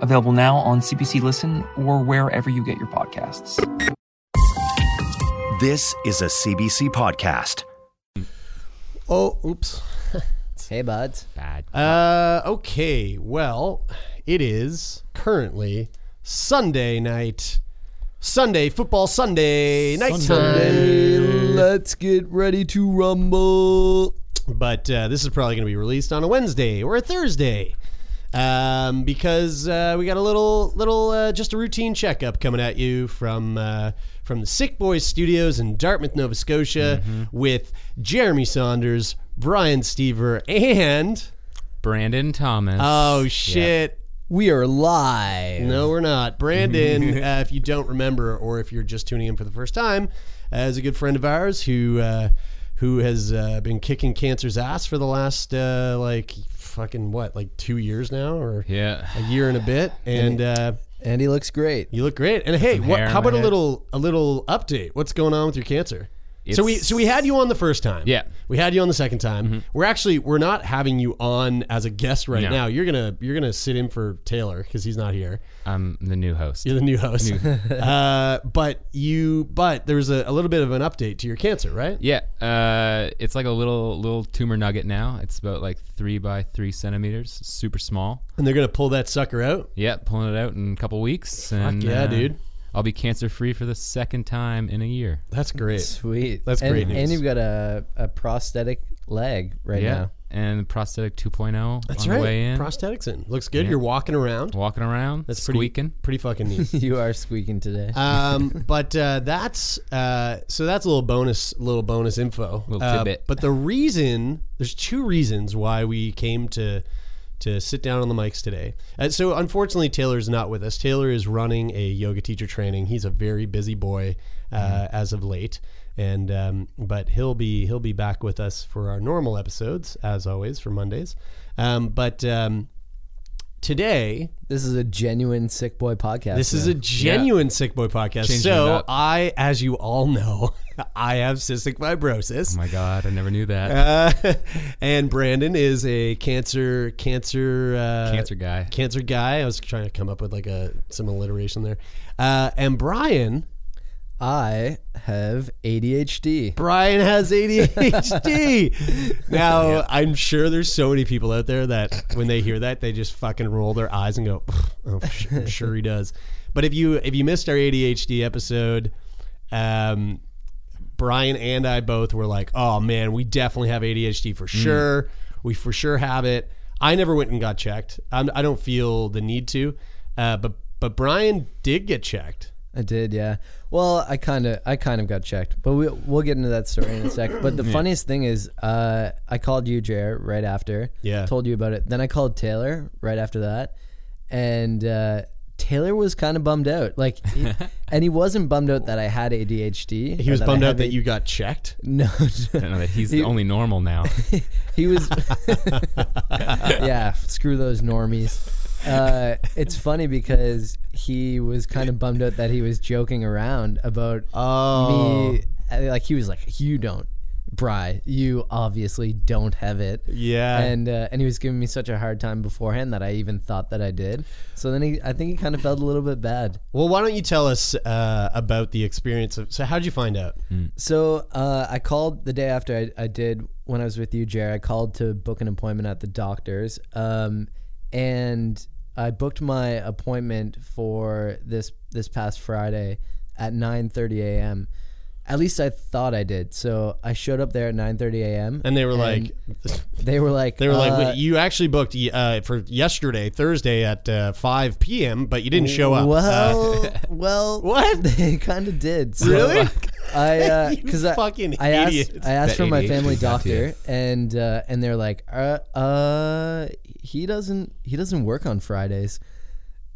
available now on CBC Listen or wherever you get your podcasts. This is a CBC podcast. Oh, oops. Hey, buds. Bad. Uh, okay. Well, it is currently Sunday night. Sunday football Sunday night Sunday. Let's get ready to rumble. But uh, this is probably going to be released on a Wednesday or a Thursday. Um, because uh, we got a little, little, uh, just a routine checkup coming at you from uh, from the Sick Boys Studios in Dartmouth, Nova Scotia, with Jeremie Saunders, Brian Stever, and Brandon Thomas. oh shit, We are live. No, we're not. Brandon, uh, if you don't remember, or if you're just tuning in for the first time, uh, is a good friend of ours who uh, who has uh, been kicking cancer's ass for the last uh, like fucking what, like two years now, or Yeah. a year and a bit. And uh, And he looks great. you look great. And hey, what, how on my about a head. little a little update? What's going on with your cancer? so we so we had you on the first time. Yeah. We had you on the second time. We're actually we're not having you on as a guest right No. now. You're gonna you're gonna sit in for Taylor because he's not here. I'm the new host. You're the new host. uh, but you, but there's a, a little bit of an update to your cancer, right? Yeah, uh, it's like a little little tumor nugget now. It's about like three by three centimeters, super small. And they're gonna pull that sucker out. Yeah, pulling it out in a couple weeks. and, yeah, uh, dude. I'll be cancer free for the second time in a year. That's great. Sweet. That's and, great news. And you've got a, a prosthetic leg right yeah, now. And prosthetic 2.0 That's on right. the way in. Prosthetics in looks good. Yeah. You're walking around. Walking around, That's pretty squeaking. pretty fucking neat. You are squeaking today. um, but uh, that's uh, so that's a little bonus, little bonus info. Little Uh, tidbit. but the reason there's two reasons why we came to to sit down on the mics today. Uh, so unfortunately, Taylor's not with us. Taylor is running a yoga teacher training. He's a very busy boy uh, Mm-hmm. as of late, and um, but he'll be he'll be back with us for our normal episodes as always for Mondays. Um, but um, today this is a genuine sick boy podcast. this is a genuine sick boy podcast. Changing it so up. I, as you all know, I have cystic fibrosis. Oh my god, I never knew that. Uh, and Brandon is a cancer cancer uh, cancer guy. cancer guy. I was trying to come up with like a some alliteration there. Uh, and Brian I have ADHD. Brian has ADHD. now, I'm sure there's so many people out there that when they hear that, they just fucking roll their eyes and go, "Oh, I'm sure he does." But if you if you missed our ADHD episode, um, Brian and I both were like, "Oh man, we definitely have ADHD for sure. We for sure have it." I never went and got checked. I'm, I don't feel the need to, uh, but but Brian did get checked. I did, yeah. Well, I kind of, I kind of got checked, but we, we'll get into that story in a sec. But the funniest thing is, uh, I called you, Jer, right after. Yeah. Told you about it. Then I called Taylor right after that, and uh, Taylor was kind of bummed out. Like, he, and he wasn't bummed out that I had ADHD. He or was I bummed had out that A- you got checked. No, I don't that he's He- the only normal now. he was yeah screw those normies uh, it's funny because he was kind of bummed out that he was joking around about Oh. me uh, like he was like you don't Bry, you obviously don't have it. Yeah. And uh, and he was giving me such a hard time beforehand that I even thought that I did. So then he, I think he kind of felt a little bit bad. Well, why don't you tell us uh, about the experience of? So, how'd you find out? So uh, I called the day after I, I did when I was with you, Jerry. I called to book an appointment at the doctor's, um, and I booked my appointment for this this past Friday at 9:30 a.m. At least I thought I did. So I showed up there at 9:30 a.m. And they were like, they were like, they were like, uh, "Wait, you actually booked uh, for yesterday, Thursday at uh, 5 p.m., but you didn't show up. Uh, Well, well, What? They kind of did. So Really? I You because I fucking I asked idiots. I asked That for my family got to you. doctor and uh, and they're like uh uh he doesn't he doesn't work on Fridays.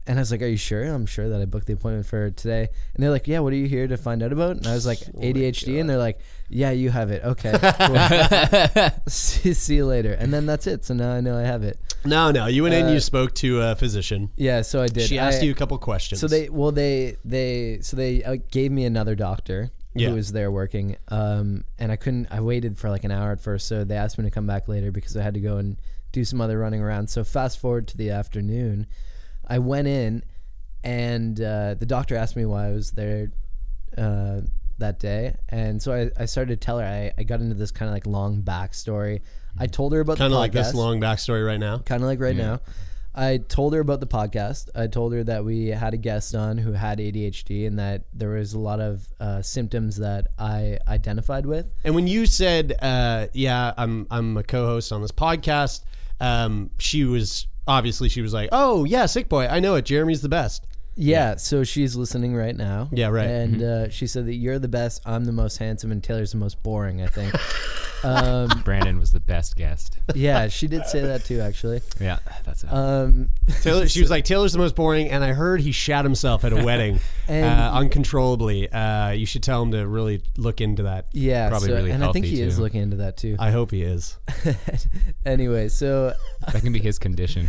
And I was like, "Are you sure?" I'm sure that I booked the appointment for today. And they're like, "Yeah, what are you here to find out about?" And I was like, "ADHD." And they're like, "Yeah, you have it. Okay, cool. see, see you later." And then that's it. So now I know I have it. No, no. You went in. Uh, You spoke to a physician. Yeah, so I did. She asked I- you a couple questions. So they, well, they, they, so they uh, gave me another doctor Yeah. who was there working, um, and I couldn't. I waited for like an hour at first, so they asked me to come back later because I had to go and do some other running around. So fast forward to the afternoon, I went in, and uh, the doctor asked me why I was there uh, that day, and so I, I started to tell her. I, I got into this kind of like long backstory. I told her about kind the of like this long backstory right now. kind of like right now. I told her about the podcast. I told her that we had a guest on who had ADHD and that there was a lot of uh, symptoms that I identified with. And when you said, uh, "Yeah, I'm I'm a co-host on this podcast," um, she was obviously she was like, "Oh yeah, sick boy, I know it. Jeremie's the best." Yeah, so she's listening right now. Yeah, right. And uh, she said that you're the best, I'm the most handsome, and Taylor's the most boring. I think. um, Brandon was the best guest. yeah, she did say that too, actually. Yeah, that's it. Um, Taylor, she was like, "Taylor's the most boring," and I heard he shat himself at a wedding And- uh, uncontrollably. Uh, you should tell him to really look into that. yeah, Probably so- really and I think healthy, he is looking into that too. I hope he is. anyway, so that can be his condition.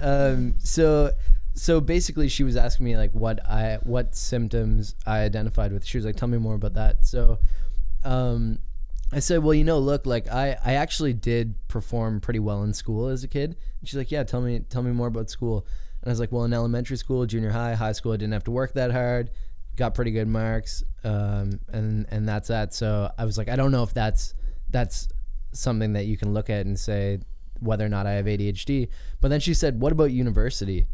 um, so so basically she was asking me like what I what symptoms I identified with. She was like, "Tell me more about that." So um, I said, "Well, you know, look, like I I actually did perform pretty well in school as a kid." And she's like, "Yeah, tell me tell me more about school." And I was like, "Well, in elementary school, junior high, high school, I didn't have to work that hard." Got pretty good marks, um, and and that's that. So I was like, I don't know if that's that's something that you can look at and say whether or not I have ADHD. But then she said, "What about university?"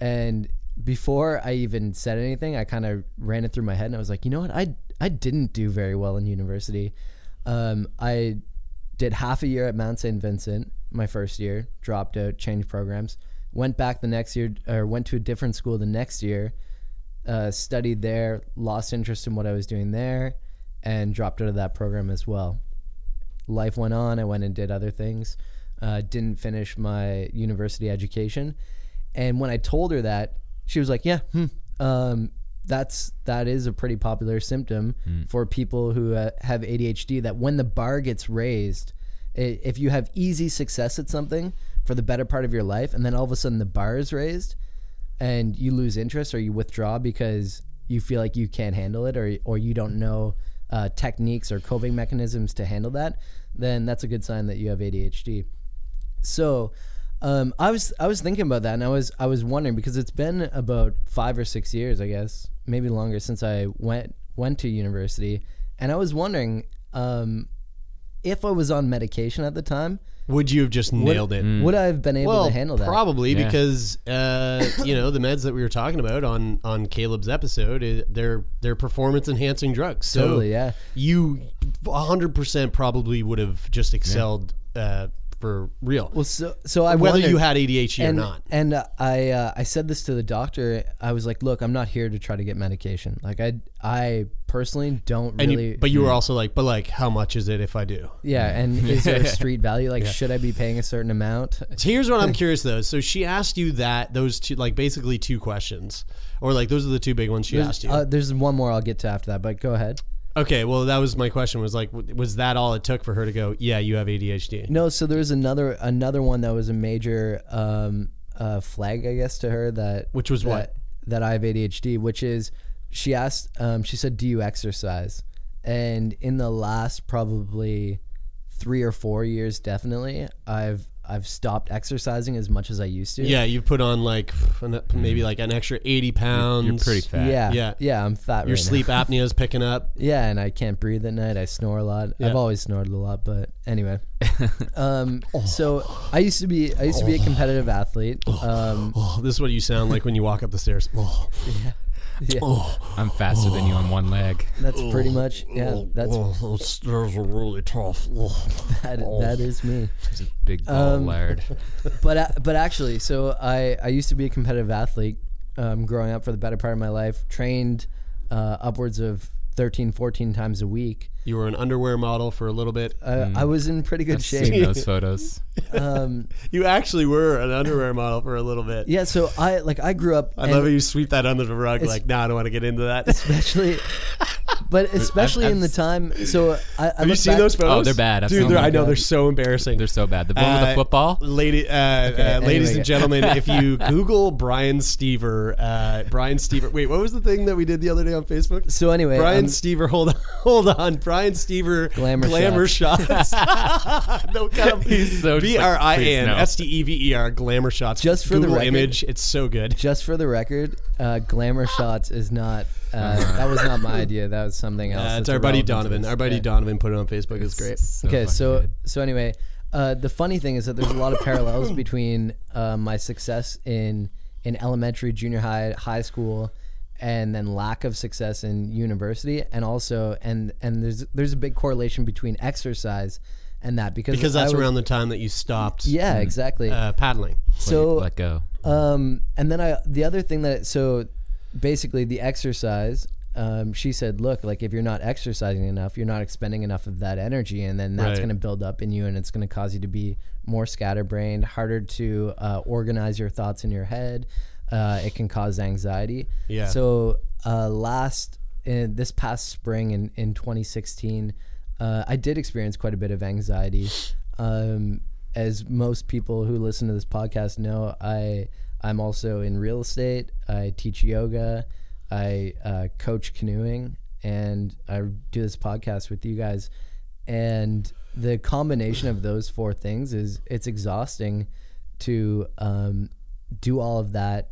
And before I even said anything, I kind of ran it through my head, and I was like, "You know what? I I didn't do very well in university. Um, I did half a year at Mount St. Vincent my first year, dropped out, changed programs, went back the next year, or went to a different school the next year, uh, studied there, lost interest in what I was doing there, and dropped out of that program as well. Life went on. I went and did other things. Uh, didn't finish my university education, and when I told her that, she was like, "Yeah, hmm, um, that's that is a pretty popular symptom for people who uh, have ADHD. That when the bar gets raised, i- if you have easy success at something for the better part of your life, and then all of a sudden the bar is raised, and you lose interest or you withdraw because you feel like you can't handle it or or you don't know uh, techniques or coping mechanisms to handle that, then that's a good sign that you have ADHD. So, um, I was I was thinking about that, and I was I was wondering because it's been about five or six years, I guess, maybe longer since I went went to university, and I was wondering um, if I was on medication at the time, Would you have just nailed it? would I have been able Well, to handle that? probably Yeah. because uh, you know the meds that we were talking about on on Caleb's episode, they're they're performance enhancing drugs. So Totally, yeah. you 100 percent probably would have just excelled uh, for real. Well, so so I whether wondered- you had ADHD and, or not. And uh, I uh, I said this to the doctor. I was like, "Look, I'm not here to try to get medication. Like I I personally don't And really." you, but you were also like, but like, how much is it if I do? yeah, and is there a street value? Like, should I be paying a certain amount? So here's what I'm curious though. So she asked you that those two, like basically two questions, or like those are the two big ones she asked you. uh, there's one more I'll get to after that, but go ahead. Okay, well that was my question. Was like, was that all it took for her to go? Yeah, you have ADHD. No, so there was another another one that was a major um, uh, flag, I guess, to her that Which was that, what? that I have ADHD, which is she asked, um, she said, "Do you exercise?" And in the last probably three or four years, definitely, I've I've stopped exercising as much as I used to. Yeah, you've put on like maybe like an extra 80 pounds. You're pretty fat. yeah, Yeah. yeah. I'm fat. Your right sleep apnea is picking up. Yeah, and I can't breathe at night. I snore a lot. Yeah. I've always snored a lot, but anyway. um, so I used to be I used to be a competitive athlete. Um, Oh, this is what you sound like when you walk up the stairs. Oh, yeah, I'm faster than you on one leg. that's pretty much yeah. That's those stairs are really tough. Oh. that, that is me. He's a big ball Um, lard. But uh, but actually, so I I used to be a competitive athlete um, growing up for the better part of my life. Trained uh, upwards of 13, 14 times a week. You were an underwear model for a little bit. Uh, I was in pretty good I've seen shape. those photos. Um, You actually were an underwear model for a little bit. yeah, so I like I grew up. I love how you sweep that under the rug. It's- Like, no, I don't want to get into that. especially, but especially in the I've- time. So I, I Have you seen back- those photos? Oh, they're bad. I've Dude, they're. I know God. they're so embarrassing. They're so bad. The one with Uh, the football. Lady, uh, uh, anyway, ladies and gentlemen, if you Google Brian Stever, uh, Brian Stever. Wait, what was the thing that we did the other day on Facebook? So anyway, Brian um, Stever, hold on, hold on. Brian Stever, Glamour shots. no, kind of, He's so just B R I like, A N please no. S T E V E R glamour shots. Just for the record- image, it's so good. just for the record, uh, glamour shots is not. Uh, that was not my idea. That was something else. Uh, it's that's our buddy irrelevant to Donovan. this. Our buddy Yeah. Donovan put it on Facebook. It's great. So okay, fucking so good. so anyway, uh, the funny thing is that there's a lot of parallels between uh, my success in in elementary, junior high, high school, and then lack of success in university, and also and and there's there's a big correlation between exercise and that because Because I that's was- around the time that you stopped yeah exactly uh, paddling. so let go. um, and then I the other thing that so basically the exercise. Um, she said, "Look, like if you're not exercising enough, you're not expending enough of that energy, and then that's Right. going to build up in you, and it's going to cause you to be more scatterbrained, harder to uh, organize your thoughts in your head. Uh, it can cause anxiety. Yeah. So uh, last in this past spring in in 2016, uh, I did experience quite a bit of anxiety. Um, as most people who listen to this podcast know, I I'm also in real estate. I teach yoga. I uh, coach canoeing, and I do this podcast with you guys. And the combination of those four things is it's exhausting to um, do all of that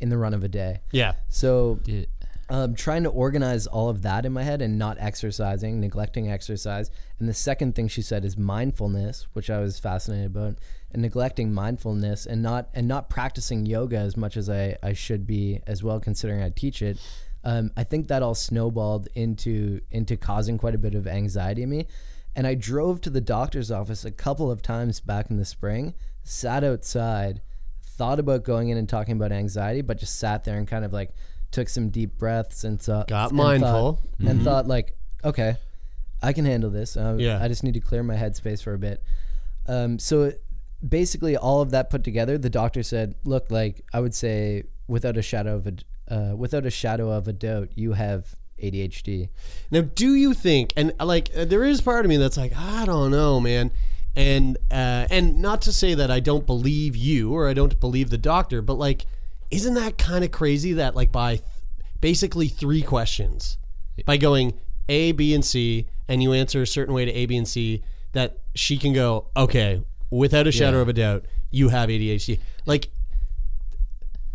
in the run of a day. Yeah. So Yeah. um, trying to organize all of that in my head and not exercising, neglecting exercise. And the second thing she said is mindfulness, which I was fascinated about, and neglecting mindfulness and not and not practicing yoga as much as I, I should be as well, considering I teach it. Um, I think that all snowballed into into causing quite a bit of anxiety in me. And I drove to the doctor's office a couple of times back in the spring, sat outside, thought about going in and talking about anxiety, but just sat there and kind of like took some deep breaths and thought, Got and mindful. thought, and thought like, okay, I can handle this. Uh, Yeah. I just need to clear my headspace for a bit. Um, so basically, all of that put together, the doctor said, look, like I would say, without a shadow of a uh, without a shadow of a doubt, you have ADHD. Now, do you think, and uh, like, uh, there is part of me that's like, I don't know, man, and uh, and not to say that I don't believe you or I don't believe the doctor, but like, isn't that kind of crazy that like by th- basically three questions, by going A, B, and C, and you answer a certain way to A, B, and C, that she can go, okay, without a shadow of a doubt, you have ADHD. Like,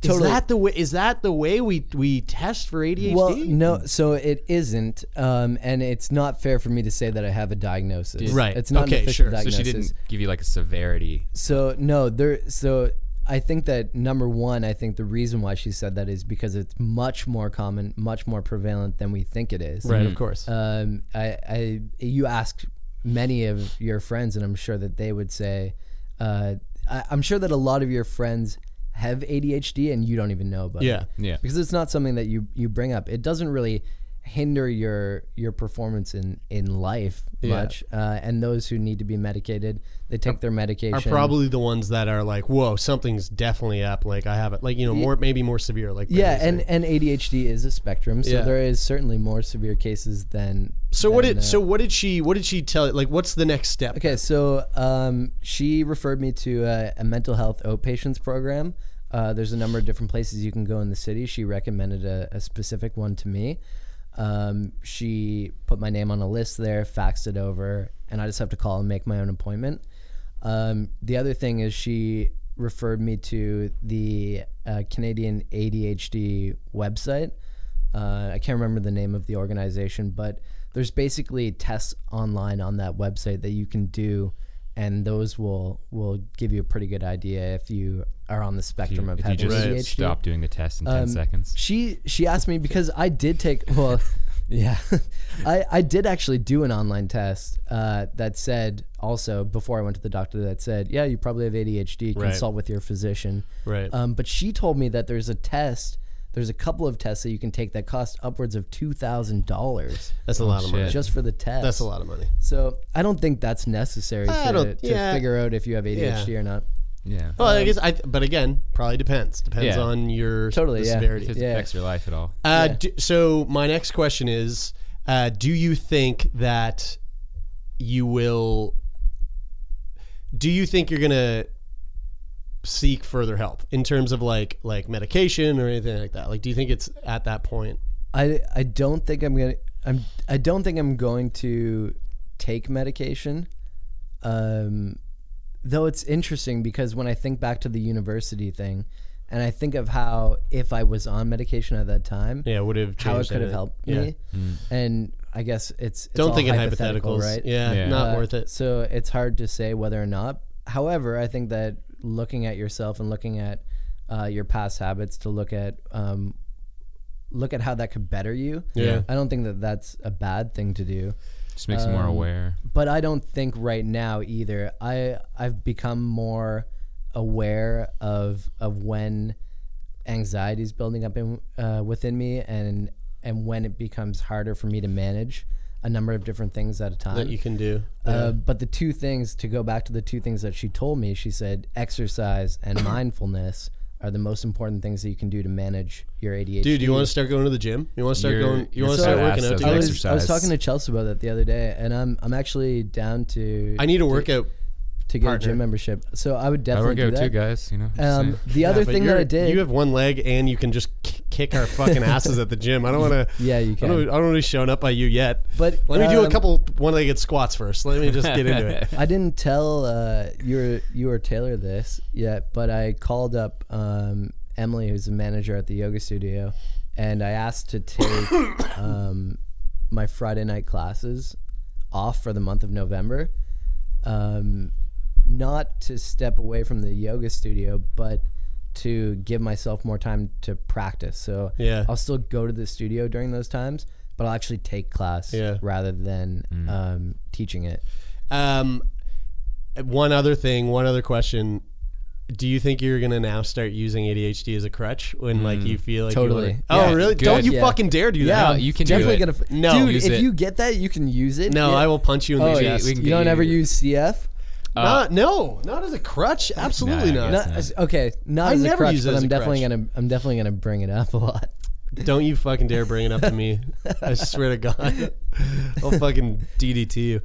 Totally. is that the way? Is that the way we we test for ADHD? Well, no, so it isn't, um, and it's not fair for me to say that I have a diagnosis. Right. It's not Okay, an official sure. So So she didn't give you like a severity. So no, there. So I think that number one, I think the reason why she said that is because it's much more common, much more prevalent than we think it is. right, of course. Um, I, I, you ask many of your friends, and I'm sure that they would say, uh, I, I'm sure that a lot of your friends have ADHD and you don't even know about Yeah. it. Yeah. Because it's not something that you you bring up. It doesn't really hinder your your performance in in life Yeah. much. Uh, and those who need to be medicated, they take their medication. are probably the ones that are like, whoa, something's definitely up. Like I have it, like you know, more maybe more severe. Like yeah, and and ADHD is a spectrum, so Yeah. there is certainly more severe cases than. so what did uh, so what did she what did she tell? Like, what's the next step? Okay, so um, she referred me to a, a mental health outpatients program. Uh, there's a number of different places you can go in the city. She recommended a, a specific one to me. Um, she put my name on a list there, faxed it over, and I just have to call and make my own appointment. Um, the other thing is she referred me to the uh, Canadian ADHD website. Uh, I can't remember the name of the organization, but there's basically tests online on that website that you can do, and those will will give you a pretty good idea if you are on the spectrum of if you just ADHD. stop doing the test in 10 Um, seconds. She she asked me because I did take well, yeah, I I did actually do an online test uh, that said also before I went to the doctor that said yeah you probably have ADHD. Right. Consult with your physician. Right. Um, but she told me that there's a test. There's a couple of tests that you can take that cost upwards of two thousand dollars That's a lot of money. just for the test. That's a lot of money. So I don't think that's necessary I to, don't- to yeah. figure out if you have ADHD or not. Yeah. Well, I guess I. But again, probably depends. Depends Yeah. on your Totally, the yeah. severity. If it Yeah. affects your life at all. Uh, Yeah. do, so my next question is: uh, Do you think that you will? Do you think you're gonna seek further help in terms of like like medication or anything like that? Like, do you think it's at that point? I I don't think I'm gonna I'm I don't think I'm going to take medication. Um, though it's interesting because when I think back to the university thing, and I think of how if I was on medication at that time, Yeah, would have how it could have helped Yeah. me, and I guess it's, it's Don't all think in hypothetical, hypotheticals, right? Yeah, Yeah. not Uh, worth it. So it's hard to say whether or not. However, I think that looking at yourself and looking at uh, your past habits to look at um, look at how that could better you. Yeah. I don't think that that's a bad thing to do. Just makes you more Um, aware. But I don't think right now either. I I've become more aware of of when anxiety is building up in uh, within me and and when it becomes harder for me to manage a number of different things at a time. That you can do. Uh, but the two things to go back to the two things that she told me, she said exercise and mindfulness are the most important things that you can do to manage your ADHD. Dude, do you want to start going to the gym? You want to start You're- going? You want to so start working out? of I together? was, I was talking to Chelsea about that the other day, and I'm I'm actually down to I need a workout. to get partner. a gym membership. So I would I definitely work do out that. too, guys. You know. Um, saying. the other thing that I did, You have one leg and you can just k- kick our fucking asses at the gym. I don't want to. yeah, you I can. don't, I don't want to be showing up by you yet. But Let me do a um, couple one-legged squats first. Let me just get into it. I didn't tell uh, you you or Taylor this yet, but I called up um, Emily, who's the manager at the yoga studio, and I asked to take um, my Friday night classes off for the month of November. Um, not to step away from the yoga studio, but to give myself more time to practice. So Yeah. I'll still go to the studio during those times, but I'll actually take class Yeah. rather than um, teaching it. Um, one other thing, one other question. Do you think you're gonna now start using ADHD as a crutch when like you feel like Totally. wanna- oh, Yeah, really? good. Don't you Yeah. fucking dare do Yeah, that. you can do definitely it. gonna. f- No. dude, Use if it. you get that, you can use it. No, Yeah. I will punch you in the Oh, chest. we you don't you- ever use CF? Uh, not, no, not as a crutch. Absolutely Nah, I not. Not, not. as- okay, not I as a never crutch, use it but as I'm a definitely crutch. gonna. I'm definitely gonna bring it up a lot. Don't you fucking dare bring it up to me. I swear to God. I'll fucking DDT you.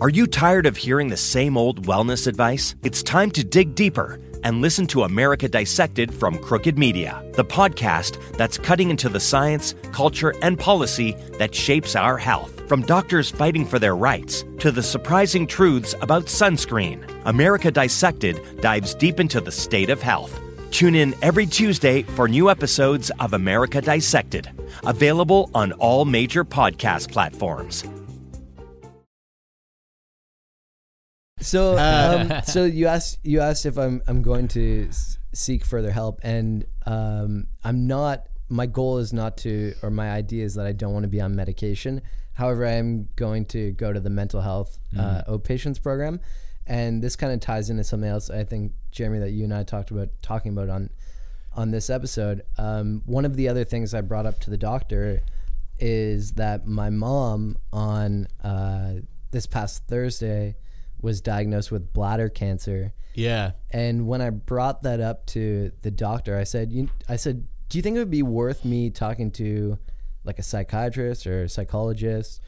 Are you tired of hearing the same old wellness advice? It's time to dig deeper and listen to America Dissected from Crooked Media, the podcast that's cutting into the science, culture, and policy that shapes our health. From doctors fighting for their rights to the surprising truths about sunscreen, America Dissected dives deep into the state of health. Tune in every Tuesday for new episodes of America Dissected, available on all major podcast platforms. So, um, so you asked you asked if I'm I'm going to s- seek further help, and um, I'm not. My goal is not to, or my idea is that I don't want to be on medication. However, I am going to go to the mental health uh, outpatients program, and this kind of ties into something else. I think Jeremie that you and I talked about talking about on on this episode. Um, one of the other things I brought up to the doctor is that my mom on uh, this past Thursday was diagnosed with bladder cancer. Yeah. And when I brought that up to the doctor, I said, you, I said, do you think it would be worth me talking to like a psychiatrist or a psychologist?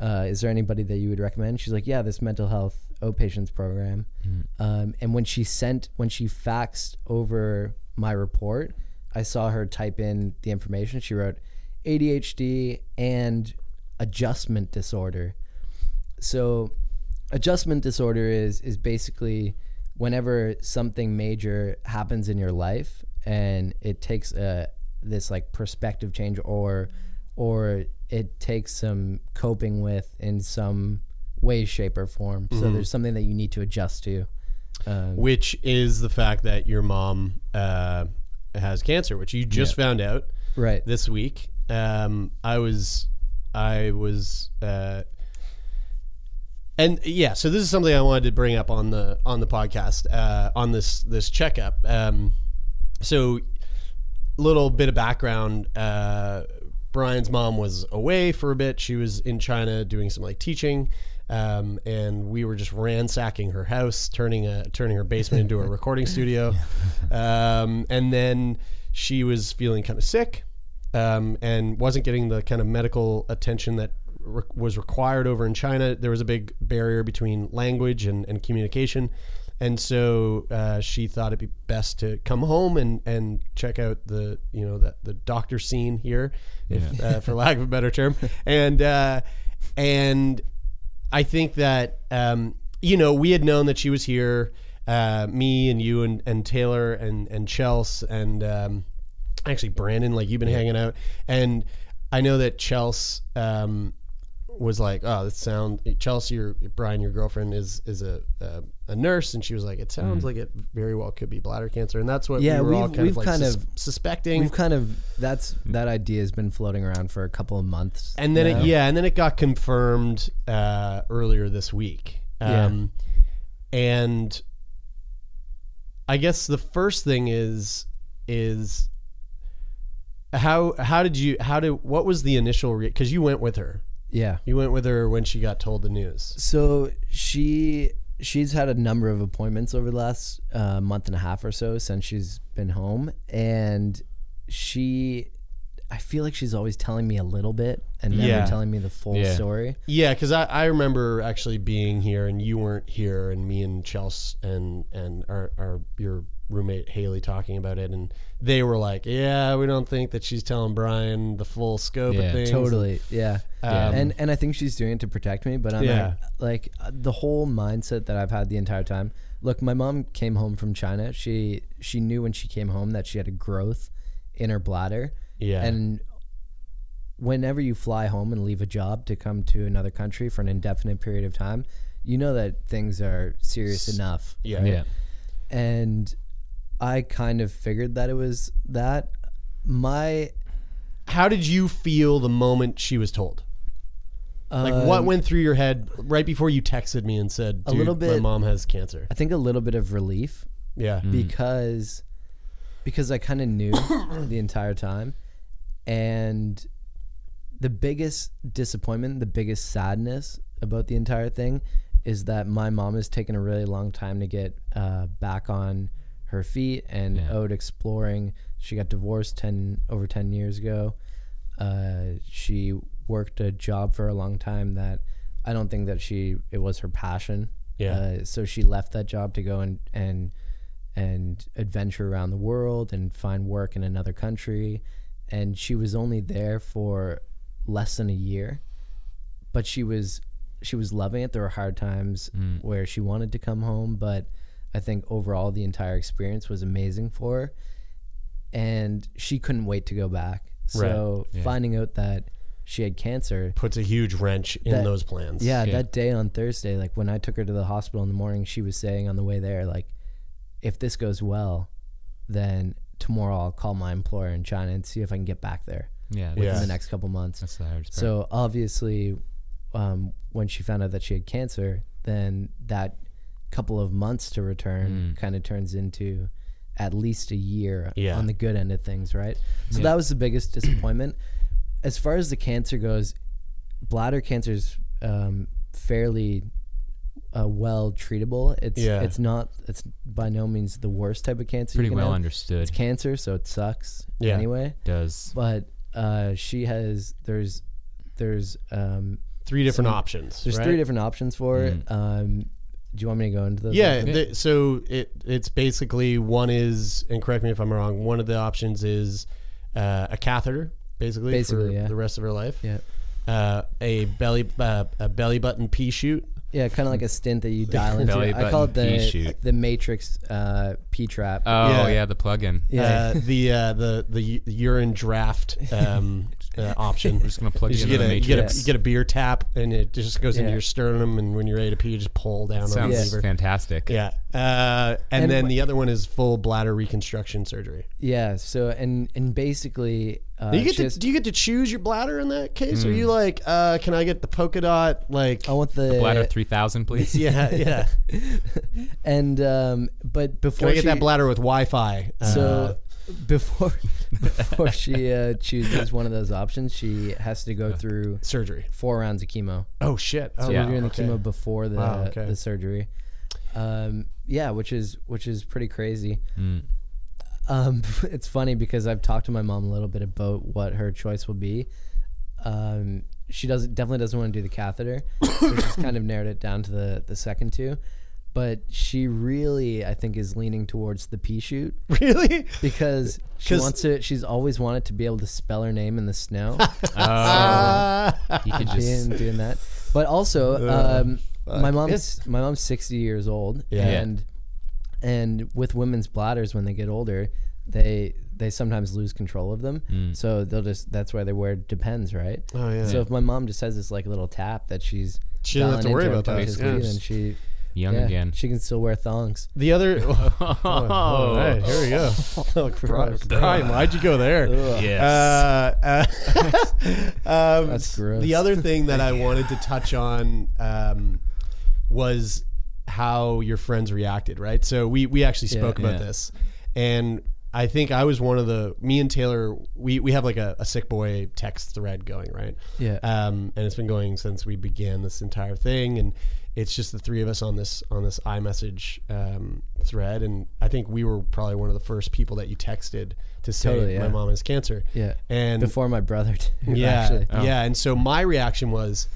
Uh, is there anybody that you would recommend? She's like, yeah, this mental health outpatients program. Um, and when she sent, when she faxed over my report, I saw her type in the information. She wrote ADHD and adjustment disorder. So adjustment disorder is is basically whenever something major happens in your life and it takes a this like perspective change or or it takes some coping with in some way shape or form. So there's something that you need to adjust to um, Which is the fact that your mom uh, has cancer, which you just found out right. this week. Um, I was, I was, uh, and yeah. So this is something I wanted to bring up on the on the podcast uh, on this this checkup. Um, so little bit of background. Uh, Brian's mom was away for a bit. She was in China doing some like teaching, um, and we were just ransacking her house, turning a turning her basement into a recording studio. Um, and then she was feeling kind of sick, um, and wasn't getting the kind of medical attention that re- was required over in China. There was a big barrier between language and, and communication. And so uh, she thought it'd be best to come home and, and check out the you know the, the doctor scene here, if, uh, for lack of a better term, and uh, and I think that um, you know we had known that she was here, uh, me and you and, and Taylor and and Chelsea and um, actually Brandon, like you've been hanging out, and I know that Chelsea um, was like, "Oh, this sound." Chelsea, your Brian, your girlfriend is is a a, a nurse, and she was like, "It sounds like it very well could be bladder cancer," and that's what Yeah, we were all we've- kind we've of like kind sus- of- suspecting. We've kind of that's that idea has been floating around for a couple of months. and then it, yeah, and then it got confirmed uh, earlier this week. Yeah. Um, and I guess the first thing is is how how did you how did what was the initial because you went with her yeah. you went with her when she got told the news So she she's had a number of appointments over the last uh, month and a half or so since she's been home, and she. I feel like she's always telling me a little bit and never Yeah. telling me the full Yeah. story. yeah because I, I remember actually being here and you weren't here and me and Chelsea and and our, our your roommate Haley talking about it and they were like yeah we don't think that she's telling Brian the full scope Yeah, of things Totally, yeah. Um, and and I think she's doing it to protect me, but I'm Yeah. like, like the whole mindset that I've had the entire time. Look, my mom came home from China. She she knew when she came home that she had a growth in her bladder. Yeah. And whenever you fly home and leave a job to come to another country for an indefinite period of time, you know that things are serious enough. yeah Yeah. And I kind of figured that it was that. My how did you feel the moment she was told? Like what um, went through your head right before you texted me and said, A "Dude, little my bit- mom has cancer." I think a little bit of relief Yeah, because because I kind of knew the entire time, and the biggest disappointment, the biggest sadness about the entire thing is that my mom has taken a really long time to get uh, back on her feet and Yeah. out exploring. She got divorced ten over ten years ago. Uh, she worked a job for a long time that I don't think that she it was her passion. Yeah. Uh, so she left that job to go and and and adventure around the world and find work in another country. And she was only there for less than a year, but she was she was loving it. There were hard times where she wanted to come home, but I think overall the entire experience was amazing for her, and she couldn't wait to go back. So Yeah. finding out that she had cancer, puts a huge wrench in That- those plans. yeah, Yeah. that day on Thursday, like when I took her to the hospital in the morning, she was saying on the way there, like, if this goes well, then tomorrow I'll call my employer in China and see if I can get back there Yeah. within Yeah. the next couple months. That's the hardest part. So obviously, um, when she found out that she had cancer, then that couple of months to return Mm. kind of turns into at least a year Yeah. on the good end of things, right? So Yeah. that was the biggest disappointment. As far as the cancer goes, bladder cancer is um, fairly uh, well treatable. It's Yeah. it's not it's by no means the worst type of cancer. you Pretty well have. understood. It's cancer, so it sucks Yeah. anyway. Does But uh, she has there's there's um, three different Some- options. there's right? three different options for it. Mm. Um, do you want me to go into those? Yeah, the, so it it's basically one is, and correct me if I'm wrong. One of the options is uh, a catheter, basically, Basically, for yeah. the rest of her life. yeah, Uh, a belly uh, a belly button pea shoot. yeah, kind of like a stint that you dial into. Belly I call it button pea the shoot. the Matrix uh, P trap. oh Yeah. yeah, the plug-in. yeah, Uh, the uh, the the u- urine draft um, uh, option. We're just gonna plug You, it just into get the a, you, get a, you get a beer tap and it just goes into your sternum and when you're ready to pee you just pull down on the Sounds lever. fantastic. Yeah. Uh, and, And then wh- the other one is full bladder reconstruction surgery. yeah. So and and basically, uh, do, you get she to, do you get to choose your bladder in that case? Hmm. Are you like, uh, can I get the polka dot? Like, I want the, Bladder three thousand, please. yeah, yeah. and um, but Can before I get she, that bladder with Wi-Fi? Uh, So before before she uh, chooses one of those options, she has to go through Surgery. four rounds of chemo. Oh shit. Oh, So Yeah. we're doing okay. the chemo before the Wow, okay. the surgery. Um, yeah, which is which is pretty crazy. Mm. Um, it's funny because I've talked to my mom a little bit about what her choice will be. Um, she does definitely doesn't want to do the catheter, so she's kind of narrowed it down to the the second two. But she really, I think, is leaning towards the pea shoot Really? because she 'Cause- wants to. She's always wanted to be able to spell her name in the snow. Oh, you could just being doing that. But also, um, my mom's my mom's sixty years old, Yeah. and and with women's bladders when they get older, they they sometimes lose control of them. Mm. So they'll just that's why they wear depends, right? Oh yeah. So if my mom just has this like little tap that she's She doesn't have to dialing worry into about that, toxicity, yeah. then she young yeah, again. she can still wear thongs. the other. Oh, All right, here we go. Oh, gross. Brian, why'd you go there? yes. Uh, uh, um, That's gross. The other thing that I wanted to touch on um, was how your friends reacted, right? So we we actually Yeah. spoke about Yeah. this, and I think I was one of the me and Taylor. We we have like a, a sick boy text thread going, right? Yeah. Um, and it's been going since we began this entire thing, and it's just the three of us on this on this iMessage um, thread, and I think we were probably one of the first people that you texted to say Totally, my mom has cancer. Yeah. and Before my brother, did, yeah, actually. yeah, and so my reaction was,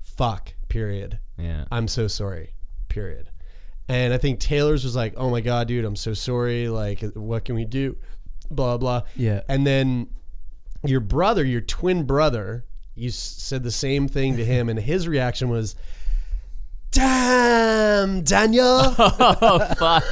"Fuck." Period. yeah. I'm so sorry. Period. And I think Taylor's was like, "Oh my god, dude, I'm so sorry. Like, what can we do?" Blah blah. Yeah. And then your brother, your twin brother, you s- said the same thing to him, and his reaction was, "Damn, Daniel." oh fuck.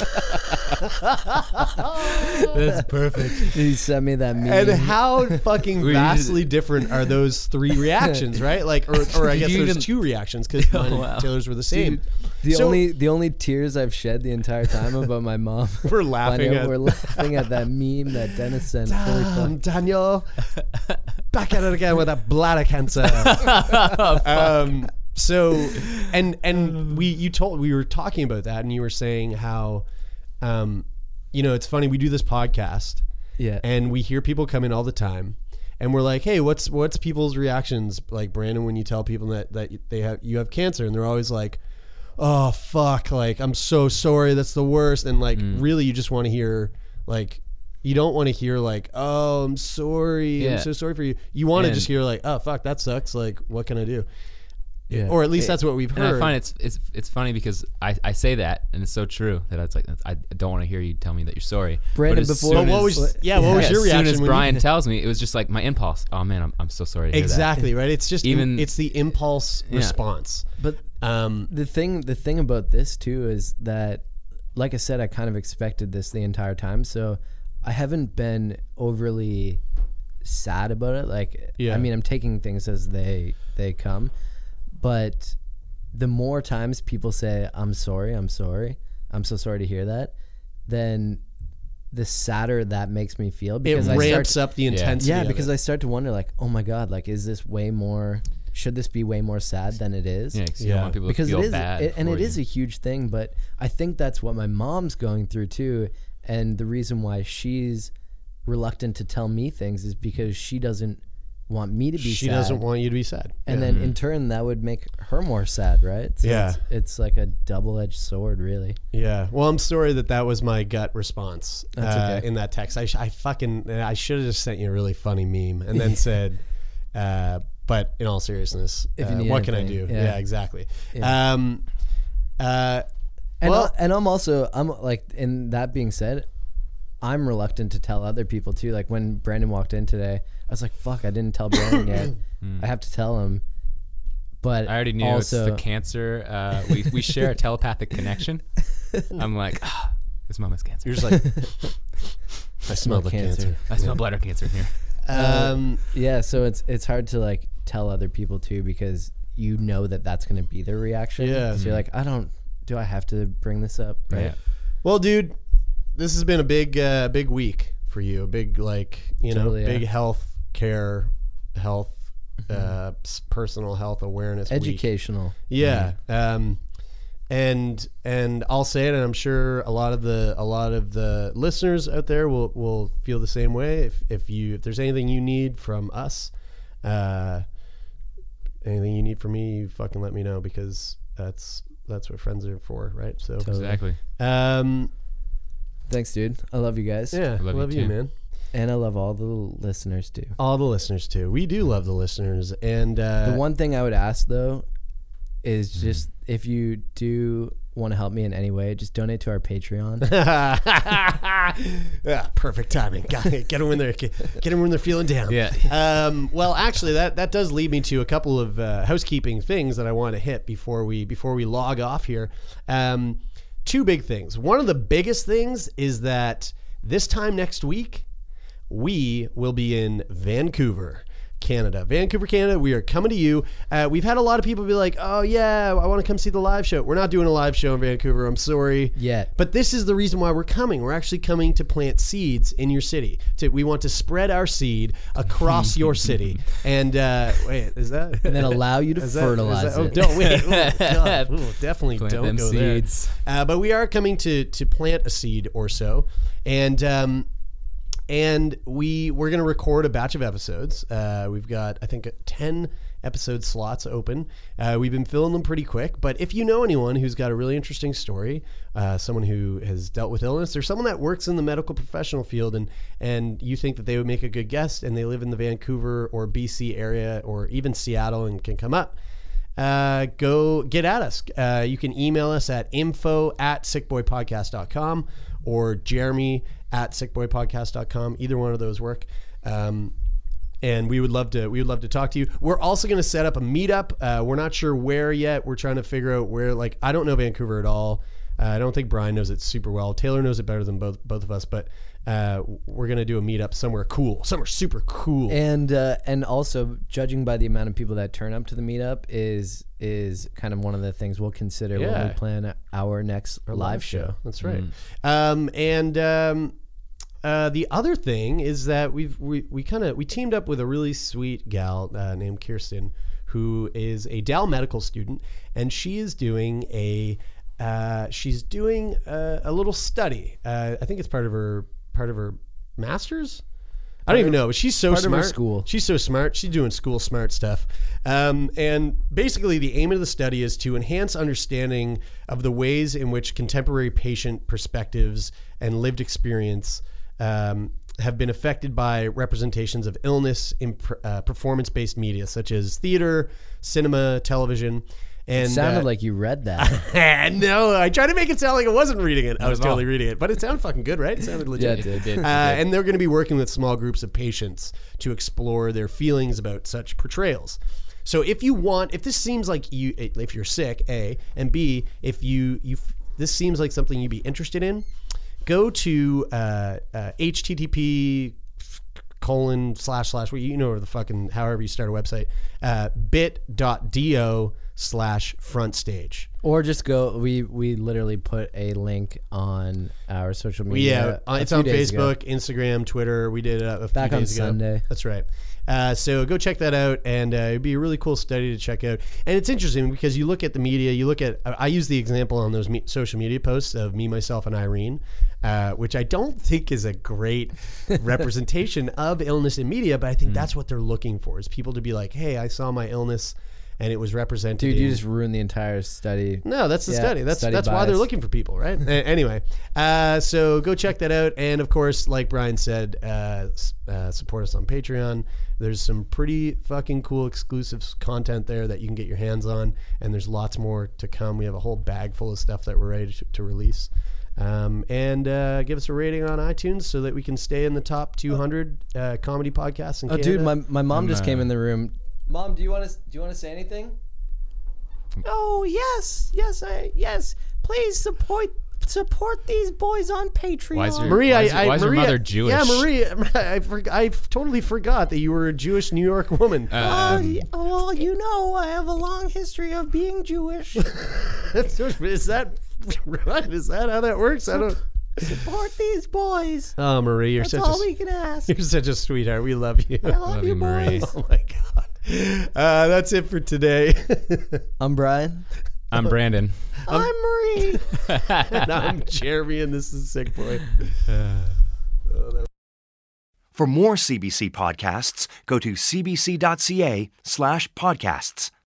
That's perfect. He sent me that meme. And how fucking vastly different are those three reactions, right? Like, or, or I guess there's even- two reactions because mine and wow. Taylor's were the same. The So- only the only tears I've shed the entire time about my mom. We're laughing at- we're laughing at that meme that Dennis sent. Damn, Daniel, back at it again with that bladder cancer. um, so, and and we you told we were talking about that, and you were saying how, um, you know, it's funny we do this podcast, Yeah. and we hear people come in all the time. And we're like, hey, what's what's people's reactions like, Brandon, when you tell people that that they have you have cancer, and they're always like, oh fuck, like I'm so sorry, that's the worst, and like really, you just want to hear like, you don't want to hear like, oh, I'm sorry, Yeah. I'm so sorry for you. You want to just hear like, oh fuck, that sucks. Like, what can I do? Yeah. Or at least that's what we've heard. And heard. I find it's it's it's funny because I, I say that and it's so true that it's like I don't want to hear you tell me that you're sorry. Brandon, but before- But what as- was yeah? What Yeah, was your reaction? as reaction soon as when you- Brian tells me, it was just like my impulse. Oh man, I'm, I'm so sorry to hear exactly right. It's just Even- it's the impulse Yeah. response. But Um, the thing the thing about this too is that like I said I kind of expected this the entire time so I haven't been overly sad about it like Yeah. I mean I'm taking things as they they come but the more times people say I'm sorry I'm sorry I'm so sorry to hear that then the sadder that makes me feel it because I start ramps up the intensity. yeah of because it. I start to wonder like oh my god like is this way more should this be way more sad than it is that. Yeah, 'cause you Yeah. want people because to it feel is bad. it, and for it is you. a huge thing but i think that's what my mom's going through too and the reason why she's reluctant to tell me things is because she doesn't want me to be she sad doesn't want you to be sad. and Yeah. then in turn that would make her more sad right so Yeah. it's, it's like a double-edged sword really Yeah. Well, I'm sorry that that was my gut response uh, okay. in that text. I, sh- I fucking I should have just sent you a really funny meme and then said, uh, but in all seriousness, If uh, what can I do? yeah. Yeah, exactly. Yeah. Um, uh, and Well- I, and I'm also I'm like in that being said I'm reluctant to tell other people too like when Brandon walked in today I was like fuck I didn't tell Brandon yet I have to tell him but I already knew also it's the cancer. Uh, we we share a telepathic connection. I'm like, ah, his mom has cancer. you're just like, I smell the cancer. cancer. I smell bladder cancer in here. Um, yeah so it's it's hard to like tell other people too because you know that that's going to be their reaction Yeah. so you're like I don't do I have to bring this up right Yeah. well, dude, this has been a big, uh, big week for you. A big, like, you Totally, know, yeah. big health care, health, uh, personal health awareness. week. educational Yeah. Um, and and I'll say it, and I'm sure a lot of the a lot of the listeners out there will will feel the same way. If if you if there's anything you need from us, uh, anything you need from me, you fucking let me know because that's that's what friends are for, right? So Exactly. um, Thanks, dude. I love you guys. yeah, love love, you you, too. man. And I love all the listeners too. All the listeners too. We do love the listeners, and uh, The one thing I would ask though is just if you do want to help me in any way, just donate to our Patreon. yeah, perfect timing. Got it. Get them when they're get them when they're feeling down. Yeah. Um, well, actually, that that does lead me to a couple of uh, housekeeping things that I want to hit before we before we log off here. Um, two big things. One of the biggest things is that this time next week we will be in Vancouver. Canada, Vancouver, Canada. We are coming to you. Uh, we've had a lot of people be like, "Oh yeah, I want to come see the live show." We're not doing a live show in Vancouver. I'm sorry. Yet. But this is the reason why we're coming. We're actually coming to plant seeds in your city. To, we want to spread our seed across your city. And uh, wait, is that? and then allow you to Is that- is fertilize that- oh, it. don't wait. Oh, God. Ooh, definitely Plant don't go seeds. there. Uh, but we are coming to to plant a seed or so, and um, and we we're going to record a batch of episodes. Uh, we've got I think ten episode slots open. Uh, we've been filling them pretty quick. But if you know anyone who's got a really interesting story, uh, someone who has dealt with illness, or someone that works in the medical professional field, and and you think that they would make a good guest, and they live in the Vancouver or BC area or even Seattle and can come up uh, go get at us. Uh, you can email us at info at sickboypodcast.com or jeremie at sickboypodcast.com. Either one of those work. Um, and we would love to we would love to talk to you. We're also going to set up a meetup. Uh, we're not sure where yet. We're trying to figure out where. Like I don't know Vancouver at all. Uh, I don't think Brian knows it super well. Taylor knows it better than both both of us. But uh, we're going to do a meetup somewhere cool, somewhere super cool. And uh, and also judging by the amount of people that turn up to the meetup is is kind of one of the things we'll consider when we plan our next live, show. That's right. Um, and um, uh, the other thing is that we've we, we kind of we teamed up with a really sweet gal uh, named Kirsten, who is a Dal medical student, and she is doing a uh, she's doing a, a little study. Uh, I think it's part of her part of her masters. I don't even know, but she's so part of her smart. school. She's so smart. She's doing school smart stuff. Um, and basically, the aim of the study is to enhance understanding of the ways in which contemporary patient perspectives and lived experience um, have been affected by representations of illness in pr- uh, performance based media, such as theater, cinema, television. And It sounded uh, like you read that. no, I tried to make it sound like I wasn't reading it. I was at all. totally reading it, but it sounded fucking good, right? It sounded legit. Yeah, it did. Uh, and they're going to be working with small groups of patients to explore their feelings about such portrayals. So if you want, if this seems like you, if you're sick, a, and b, if you you this seems like something you'd be interested in, go to uh, uh, http colon slash slash well, you know the fucking however you start a website uh, bit.do slash front stage or just go. We we literally put a link on our social media. Yeah, a it's few on days ago. Facebook, Instagram, Twitter. We did it a few Back on days ago. Sunday. That's right. Uh, so go check that out, and uh, it'd be a really cool study to check out. And it's interesting because you look at the media. You look at. I I use the example on those me- social media posts of me, myself, and Irene, uh, which I don't think is a great representation of illness in media. But I think that's what they're looking for: is people to be like, "Hey, I saw my illness." And it was represented. Dude, you in- just ruined the entire study. no, that's the Yeah, study. That's study that's why they're looking for people, right? A- anyway, uh, so go check that out, and of course, like Brian said, uh, uh, support us on Patreon. There's some pretty fucking cool exclusive content there that you can get your hands on, and there's lots more to come. We have a whole bag full of stuff that we're ready to, to release. Um, and uh, give us a rating on iTunes so that we can stay in the top 200 uh, comedy podcasts in Oh, Canada. dude, my, my mom just uh, came in the room. Mom, do you want to do you want to say anything? Oh yes, yes, I yes. Please support support these boys on Patreon. Why is your- Maria, why is your- I, I, why is your mother Jewish? Yeah, Maria, I, for, I totally forgot that you were a Jewish New York woman. Uh, well, you know, I have a long history of being Jewish. is that right? Is that how that works? I don't. Support these boys. Oh, Marie, you're That's such all a we can ask. you're such a sweetheart. We love you. I love, you, Marie. Oh my god. Uh, that's it for today. I'm Brian. I'm Brandon. I'm Marie. and I'm Jeremie, and this is Sick Boy. For more CBC podcasts, go to cbc.ca slash podcasts.